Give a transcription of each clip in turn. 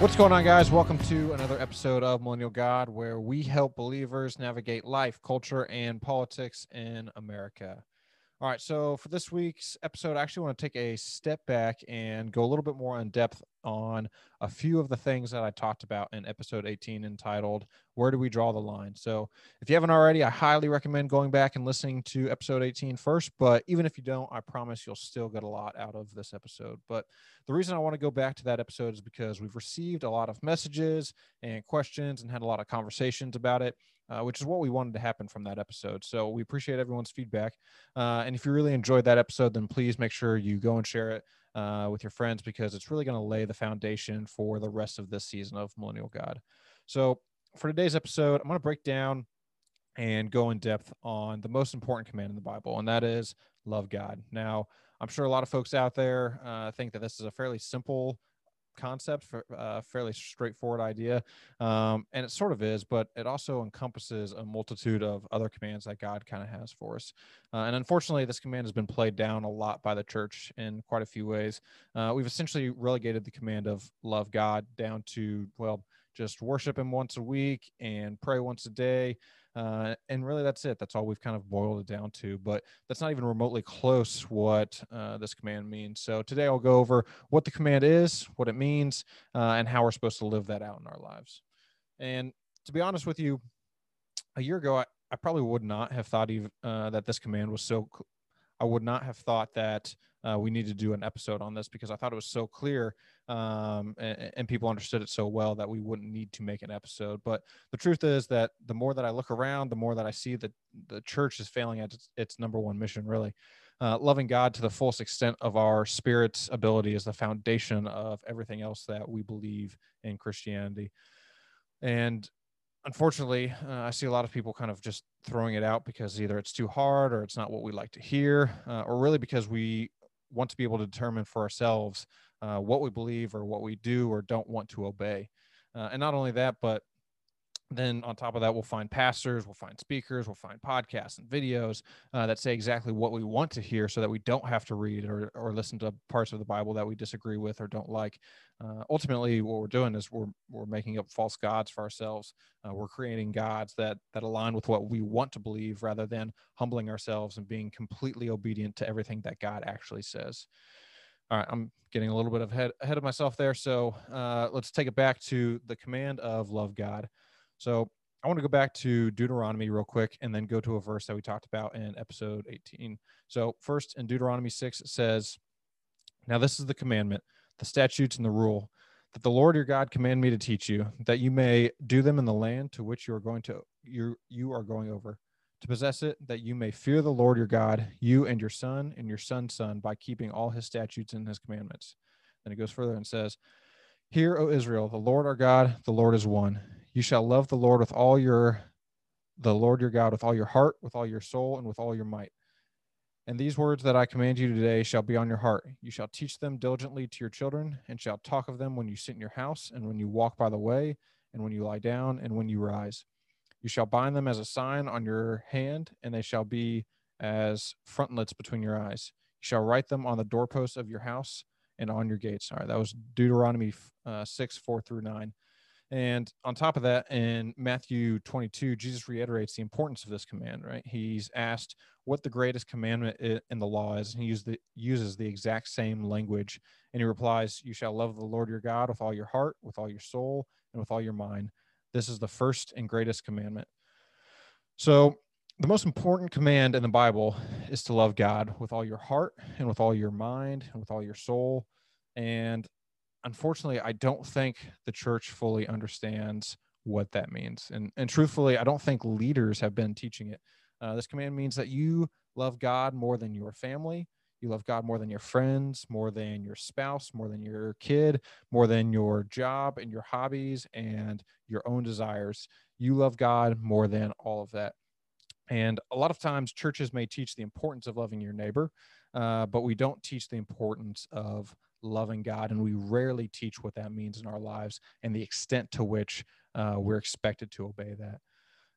What's going on, guys? Welcome to another episode of Millennial God, where we help believers navigate life, culture, and politics in America. All right, so for this week's episode, I actually want to take a step back and go a little bit more in depth on a few of the things that I talked about in episode 18 entitled Where Do We Draw the Line? So, if you haven't already, I highly recommend going back and listening to episode 18 first. But even if you don't, I promise you'll still get a lot out of this episode. But the reason I want to go back to that episode is because we've received a lot of messages and questions and had a lot of conversations about it. Uh, which is what we wanted to happen from that episode. So we appreciate everyone's feedback. Uh, and if you really enjoyed that episode, then please make sure you go and share it uh, with your friends because it's really going to lay the foundation for the rest of this season of Millennial God. So, for today's episode, I'm going to break down and go in depth on the most important command in the Bible, and that is love God. Now, I'm sure a lot of folks out there uh, think that this is a fairly simple concept, for a uh, fairly straightforward idea. Um, and it sort of is, but it also encompasses a multitude of other commands that God kind of has for us. Uh, and unfortunately, this command has been played down a lot by the church in quite a few ways. Uh, we've essentially relegated the command of love God down to, well, just worship Him once a week and pray once a day. Uh, and really, that's it. That's all we've kind of boiled it down to. But that's not even remotely close what uh, this command means. So today I'll go over what the command is, what it means, uh, and how we're supposed to live that out in our lives. And to be honest with you, a year ago, I, I probably would not have thought even, uh, that this command was so. I would not have thought that uh, we need to do an episode on this because I thought it was so clear um, and, and, people understood it so well that we wouldn't need to make an episode. But the truth is that the more that I look around, the more that I see that the church is failing at its, its number one mission, really. Uh, loving God to the fullest extent of our spirit's ability is the foundation of everything else that we believe in Christianity. And unfortunately, uh, I see a lot of people kind of just throwing it out because either it's too hard or it's not what we like to hear, uh, or really because we want to be able to determine for ourselves uh, what we believe or what we do or don't want to obey. Uh, and not only that, but then on top of that, we'll find pastors, we'll find speakers, we'll find podcasts and videos uh, that say exactly what we want to hear so that we don't have to read or, or listen to parts of the Bible that we disagree with or don't like. Uh, ultimately, what we're doing is we're, we're making up false gods for ourselves. Uh, we're creating gods that, that align with what we want to believe rather than humbling ourselves and being completely obedient to everything that God actually says. All right, I'm getting a little bit of head, ahead of myself there. So uh, let's take it back to the command of love God. So I want to go back to Deuteronomy real quick and then go to a verse that we talked about in episode 18. So, first in Deuteronomy 6, it says, Now this is the commandment, the statutes, and the rule that the Lord your God command me to teach you, that you may do them in the land to which you are going to you you are going over, to possess it, that you may fear the Lord your God, you and your son and your son's son, by keeping all his statutes and his commandments. Then it goes further and says, Hear, O Israel, the Lord our God, the Lord is one. You shall love the Lord with all your the Lord your God with all your heart, with all your soul, and with all your might. And these words that I command you today shall be on your heart. You shall teach them diligently to your children, and shall talk of them when you sit in your house, and when you walk by the way, and when you lie down, and when you rise. You shall bind them as a sign on your hand, and they shall be as frontlets between your eyes. You shall write them on the doorposts of your house and on your gates. All right, that was Deuteronomy uh, 6, 4 through 9. And on top of that, in Matthew 22, Jesus reiterates the importance of this command, right? He's asked what the greatest commandment in the law is, and he the, uses the exact same language. And he replies, You shall love the Lord your God with all your heart, with all your soul, and with all your mind. This is the first and greatest commandment. So, the most important command in the Bible is to love God with all your heart and with all your mind and with all your soul. And unfortunately, I don't think the church fully understands what that means. And, and truthfully, I don't think leaders have been teaching it. Uh, this command means that you love God more than your family. You love God more than your friends, more than your spouse, more than your kid, more than your job and your hobbies and your own desires. You love God more than all of that. And a lot of times, churches may teach the importance of loving your neighbor, uh, but we don't teach the importance of loving God, and we rarely teach what that means in our lives and the extent to which uh, we're expected to obey that.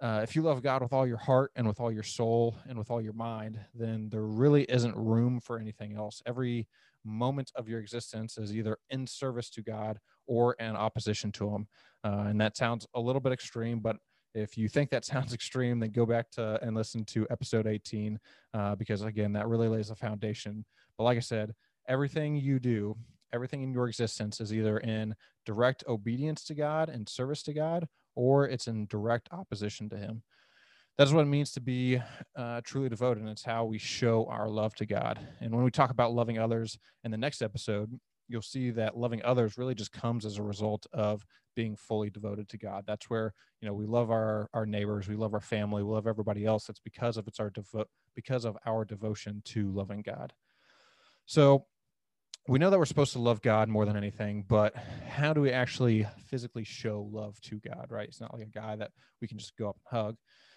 Uh, if you love God with all your heart and with all your soul and with all your mind, then there really isn't room for anything else. Every moment of your existence is either in service to God or in opposition to him. Uh, and that sounds a little bit extreme, but if you think that sounds extreme, then go back to and listen to episode 18, uh, because again, that really lays the foundation. But like I said, everything you do, everything in your existence is either in direct obedience to God and service to God, or it's in direct opposition to Him. That's what it means to be uh, truly devoted. And it's how we show our love to God. And when we talk about loving others in the next episode, you'll see that loving others really just comes as a result of being fully devoted to God. That's where you know we love our our neighbors, we love our family, we love everybody else. It's because of it's our devo- because of our devotion to loving God. So we know that we're supposed to love God more than anything, but how do we actually physically show love to God? Right? It's not like a guy that we can just go up and hug.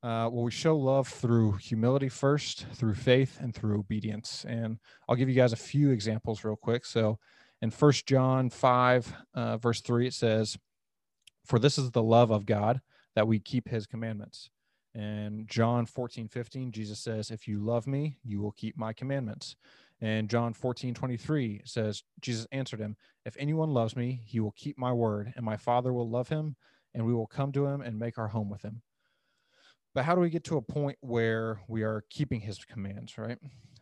Uh, well, we show love through humility first, through faith, and through obedience. And I'll give you guys a few examples real quick. So, in First John 5, uh, verse 3, it says, For this is the love of God, that we keep his commandments. And John 14, 15, Jesus says, If you love me, you will keep my commandments. And John 14, 23 says, Jesus answered him, If anyone loves me, he will keep my word, and my Father will love him, and we will come to him and make our home with him. But how do we get to a point where we are keeping his commands, right?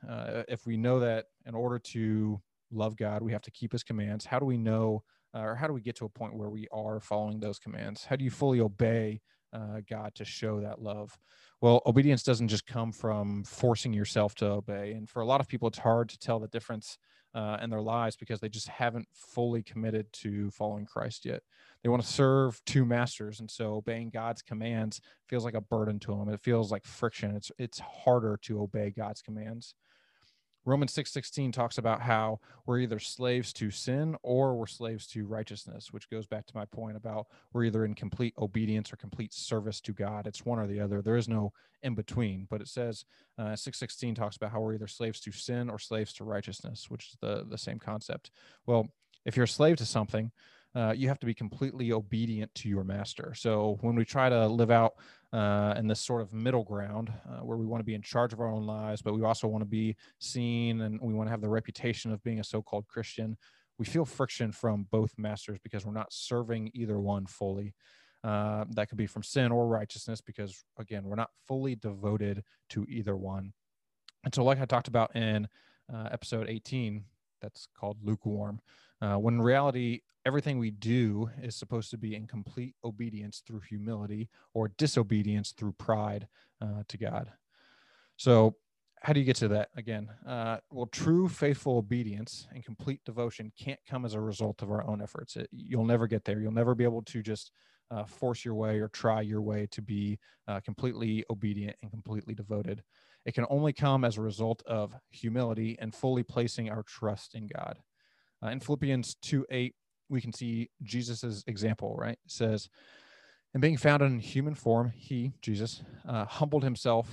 Uh, if we know that in order to love God, we have to keep his commands, how do we know, uh, or how do we get to a point where we are following those commands? How do you fully obey uh, God to show that love? Well, obedience doesn't just come from forcing yourself to obey. And for a lot of people, it's hard to tell the difference uh, in their lives because they just haven't fully committed to following Christ yet. They want to serve two masters, and so obeying God's commands feels like a burden to them. It feels like friction. It's it's harder to obey God's commands. Romans 6:16 talks about how we're either slaves to sin or we're slaves to righteousness, which goes back to my point about we're either in complete obedience or complete service to God. It's one or the other. There is no in between. But it says uh, 6:16 talks about how we're either slaves to sin or slaves to righteousness, which is the the same concept. Well, if you're a slave to something, uh, you have to be completely obedient to your master. So when we try to live out uh, in this sort of middle ground uh, where we want to be in charge of our own lives, but we also want to be seen and we want to have the reputation of being a so called Christian, we feel friction from both masters because we're not serving either one fully. Uh, that could be from sin or righteousness because, again, we're not fully devoted to either one. And so, like I talked about in uh, episode 18, that's called lukewarm. Uh, when in reality, everything we do is supposed to be in complete obedience through humility or disobedience through pride uh, to God. So, how do you get to that again? Uh, well, true faithful obedience and complete devotion can't come as a result of our own efforts. It, you'll never get there. You'll never be able to just uh, force your way or try your way to be uh, completely obedient and completely devoted. It can only come as a result of humility and fully placing our trust in God. Uh, in Philippians 2 8, we can see Jesus's example, right? It says, and being found in human form, he, Jesus, uh, humbled himself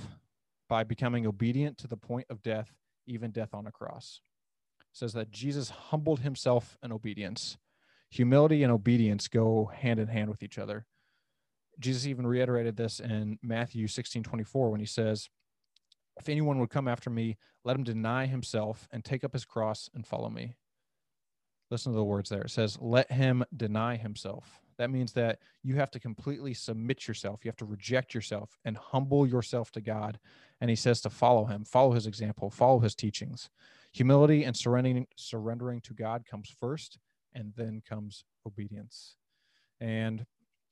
by becoming obedient to the point of death, even death on a cross. It says that Jesus humbled himself in obedience. Humility and obedience go hand in hand with each other. Jesus even reiterated this in Matthew 16 24 when he says, If anyone would come after me, let him deny himself and take up his cross and follow me. Listen to the words there. It says, let him deny himself. That means that you have to completely submit yourself. You have to reject yourself and humble yourself to God. And he says to follow him, follow his example, follow his teachings. Humility and surrendering, surrendering to God comes first, and then comes obedience. And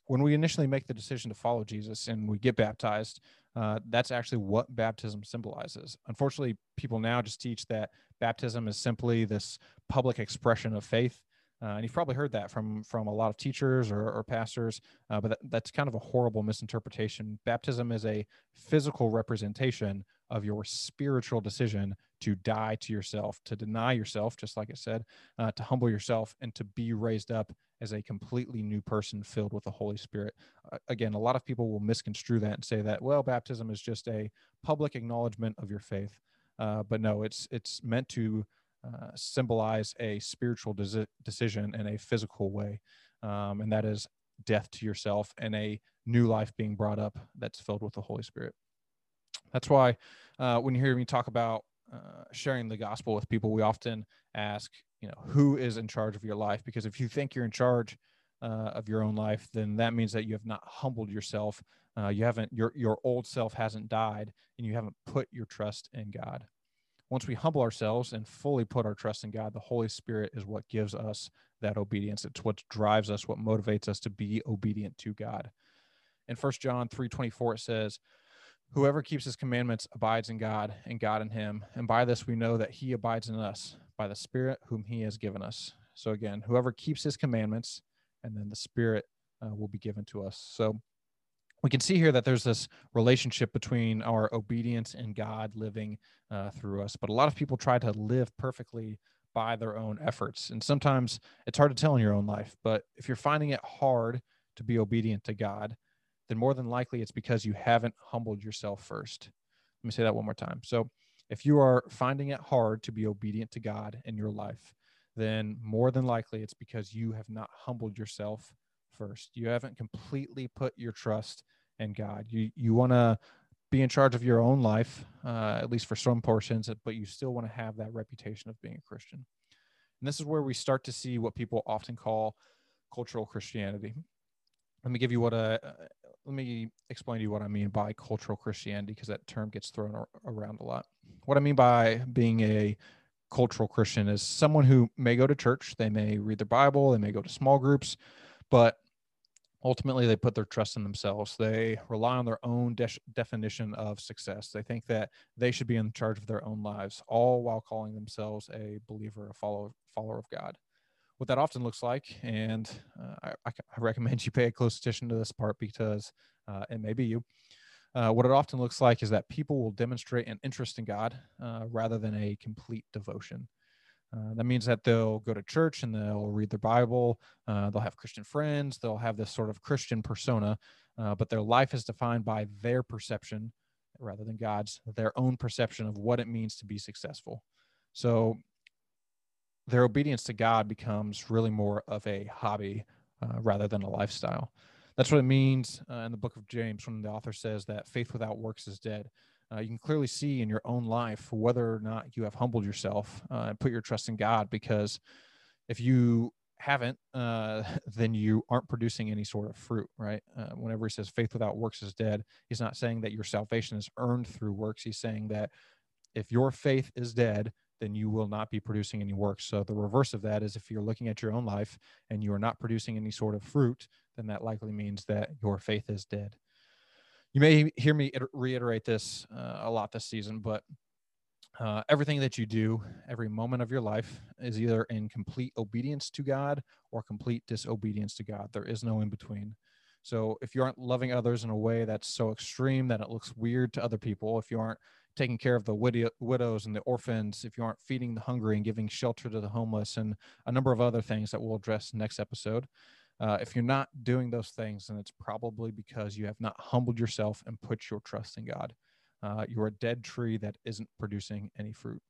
when we initially make the decision to follow Jesus and we get baptized, uh, that's actually what baptism symbolizes. Unfortunately, people now just teach that baptism is simply this public expression of faith. Uh, and you've probably heard that from from a lot of teachers or, or pastors, uh, but that, that's kind of a horrible misinterpretation. Baptism is a physical representation of your spiritual decision to die to yourself, to deny yourself, just like it said, uh, to humble yourself, and to be raised up as a completely new person filled with the Holy Spirit. Again, a lot of people will misconstrue that and say that, well, baptism is just a public acknowledgement of your faith. Uh, but no, it's it's meant to uh, symbolize a spiritual de- decision in a physical way, um, and that is death to yourself and a new life being brought up that's filled with the Holy Spirit. That's why uh, when you hear me talk about uh, sharing the gospel with people, we often ask, you know, who is in charge of your life? Because if you think you're in charge uh, of your own life, then that means that you have not humbled yourself. Uh, you haven't your your old self hasn't died, and you haven't put your trust in God. Once we humble ourselves and fully put our trust in God, the Holy Spirit is what gives us that obedience. It's what drives us, what motivates us to be obedient to God. In First John 3:24 it says, Whoever keeps his commandments abides in God, and God in him. And by this we know that he abides in us, by the Spirit whom he has given us. So again, whoever keeps his commandments, and then the Spirit uh, will be given to us. So we can see here that there's this relationship between our obedience and God living uh, through us. But a lot of people try to live perfectly by their own efforts. And sometimes it's hard to tell in your own life. But if you're finding it hard to be obedient to God, then more than likely it's because you haven't humbled yourself first. Let me say that one more time. So, if you are finding it hard to be obedient to God in your life, then more than likely it's because you have not humbled yourself first. You haven't completely put your trust in God. You you want to be in charge of your own life, uh, at least for some portions, but you still want to have that reputation of being a Christian. And this is where we start to see what people often call cultural Christianity. Let me give you what a let me explain to you what I mean by cultural Christianity because that term gets thrown around a lot. What I mean by being a cultural Christian is someone who may go to church, they may read their Bible, they may go to small groups, but ultimately they put their trust in themselves. They rely on their own de- definition of success. They think that they should be in charge of their own lives, all while calling themselves a believer, a follower, follower of God what that often looks like. And uh, I, I, recommend you pay close attention to this part because uh, it may be you. Uh, what it often looks like is that people will demonstrate an interest in God uh, rather than a complete devotion. Uh, that means that they'll go to church and they'll read their Bible. Uh, they'll have Christian friends. They'll have this sort of Christian persona, but their life is defined by their perception rather than God's, their own perception of what it means to be successful. So their obedience to God becomes really more of a hobby uh, rather than a lifestyle. That's what it means uh, in the book of James when the author says that faith without works is dead. Uh, you can clearly see in your own life whether or not you have humbled yourself uh, and put your trust in God because if you haven't, uh, then you aren't producing any sort of fruit, right? Uh, whenever he says faith without works is dead, he's not saying that your salvation is earned through works. He's saying that if your faith is dead, then you will not be producing any work. So the reverse of that is if you're looking at your own life and you are not producing any sort of fruit, then that likely means that your faith is dead. You may hear me reiterate this uh, a lot this season, but uh, everything that you do, every moment of your life, is either in complete obedience to God or complete disobedience to God. There is no in between. So if you aren't loving others in a way that's so extreme that it looks weird to other people, if you aren't taking care of the widows and the orphans, if you aren't feeding the hungry and giving shelter to the homeless, and a number of other things that we'll address next episode. Uh, if you're not doing those things, then it's probably because you have not humbled yourself and put your trust in God. Uh, you're a dead tree that isn't producing any fruit.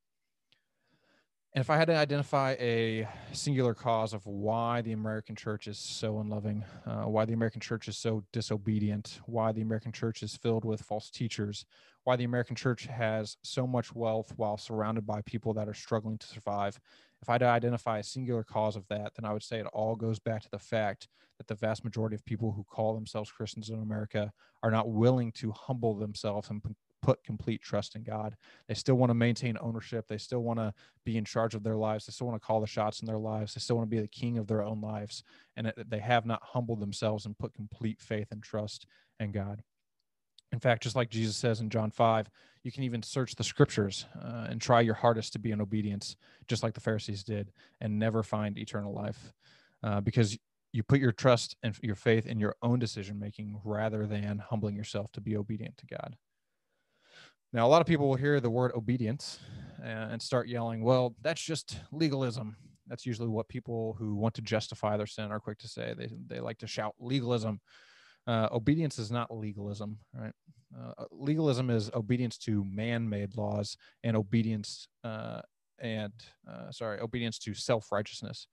And if I had to identify a singular cause of why the American church is so unloving, uh, why the American church is so disobedient, why the American church is filled with false teachers, why the American church has so much wealth while surrounded by people that are struggling to survive, if I had to identify a singular cause of that, then I would say it all goes back to the fact that the vast majority of people who call themselves Christians in America are not willing to humble themselves and put complete trust in God. They still want to maintain ownership. They still want to be in charge of their lives. They still want to call the shots in their lives. They still want to be the king of their own lives. And it, they have not humbled themselves and put complete faith and trust in God. In fact, just like Jesus says in John 5, you can even search the scriptures uh, and try your hardest to be in obedience, just like the Pharisees did, and never find eternal life uh, because you put your trust and your faith in your own decision making rather than humbling yourself to be obedient to God. Now, a lot of people will hear the word obedience and start yelling, well, that's just legalism. That's usually what people who want to justify their sin are quick to say. They, they like to shout legalism. Uh, obedience is not legalism, right? Uh, legalism is obedience to man-made laws and obedience uh, and uh, sorry, obedience to self-righteousness.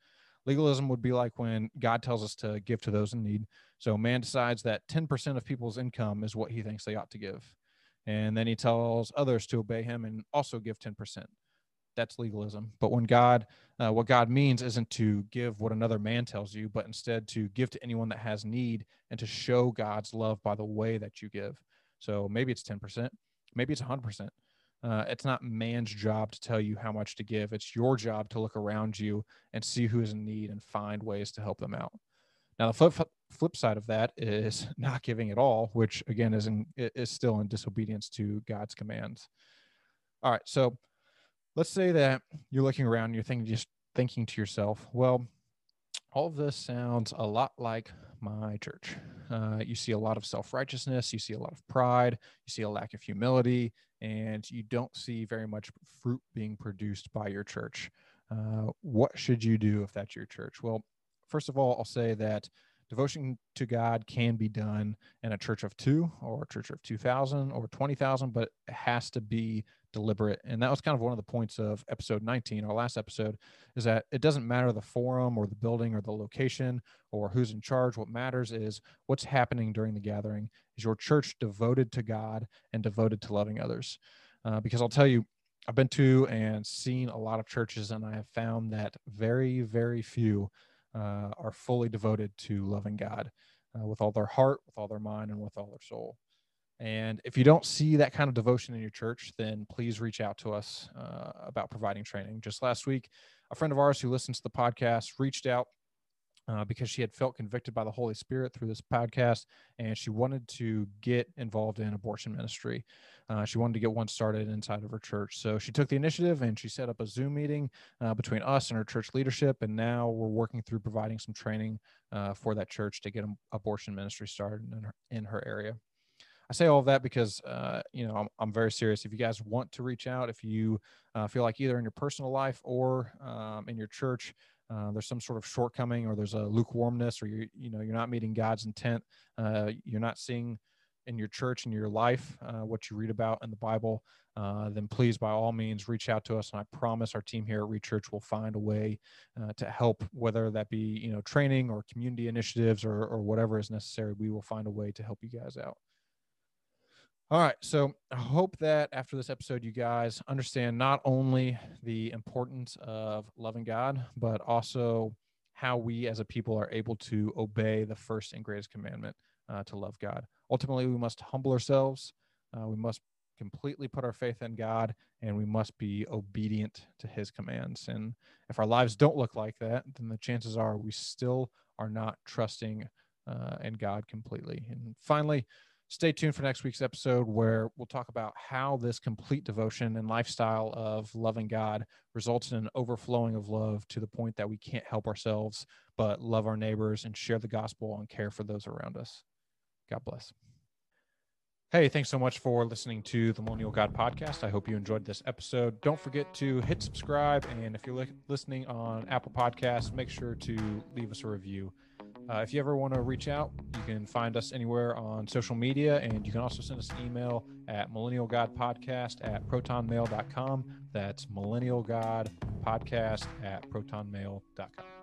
Legalism would be like when God tells us to give to those in need. So man decides that 10% of people's income is what he thinks they ought to give And then he tells others to obey him and also give 10%. That's legalism. But when God, uh, what God means isn't to give what another man tells you, but instead to give to anyone that has need and to show God's love by the way that you give. So maybe it's 10%, maybe it's 100%. Uh, it's not man's job to tell you how much to give. It's your job to look around you and see who is in need and find ways to help them out. Now, the flip, flip side of that is not giving at all, which again is in, is still in disobedience to God's commands. All right, so let's say that you're looking around, and you're thinking, just thinking to yourself, well, all of this sounds a lot like my church. Uh, you see a lot of self righteousness, you see a lot of pride, you see a lack of humility, and you don't see very much fruit being produced by your church. Uh, what should you do if that's your church? Well, first of all, I'll say that devotion to God can be done in a church of two or a church of 2,000 or 20,000, but it has to be deliberate. And that was kind of one of the points of episode 19, our last episode, is that it doesn't matter the forum or the building or the location or who's in charge. What matters is what's happening during the gathering. Is your church devoted to God and devoted to loving others? Uh, because I'll tell you, I've been to and seen a lot of churches, and I have found that very, very few uh, are fully devoted to loving God uh, with all their heart, with all their mind, and with all their soul. And if you don't see that kind of devotion in your church, then please reach out to us uh, about providing training. Just last week, a friend of ours who listens to the podcast reached out uh, because she had felt convicted by the Holy Spirit through this podcast, and she wanted to get involved in abortion ministry. Uh, she wanted to get one started inside of her church. So she took the initiative and she set up a Zoom meeting uh, between us and her church leadership. And now we're working through providing some training uh, for that church to get an abortion ministry started in her, in her area. I say all of that because, uh, you know, I'm, I'm, very serious. If you guys want to reach out, if you uh, feel like either in your personal life or um, in your church, uh, there's some sort of shortcoming or there's a lukewarmness or you you know you're not meeting God's intent, uh, you're not seeing in your church and your life uh, what you read about in the Bible, uh, then please by all means reach out to us. And I promise our team here at Rechurch will find a way to help, whether that be you know training or community initiatives or or whatever is necessary. We will find a way to help you guys out. All right. So I hope that after this episode, you guys understand not only the importance of loving God, but also how we as a people are able to obey the first and greatest commandment uh, to love God. Ultimately, we must humble ourselves. Uh, we must completely put our faith in God and we must be obedient to his commands. And if our lives don't look like that, then the chances are we still are not trusting uh, in God completely. And finally, stay tuned for next week's episode where we'll talk about how this complete devotion and lifestyle of loving God results in an overflowing of love to the point that we can't help ourselves but love our neighbors and share the gospel and care for those around us. God bless. Hey, thanks so much for listening to the Millennial God podcast. I hope you enjoyed this episode. Don't forget to hit subscribe. And if you're li- listening on Apple Podcasts, make sure to leave us a review. Uh, if you ever want to reach out, you can find us anywhere on social media, and you can also send us an email at millennialgodpodcast at protonmail.com. That's millennialgodpodcast at protonmail.com.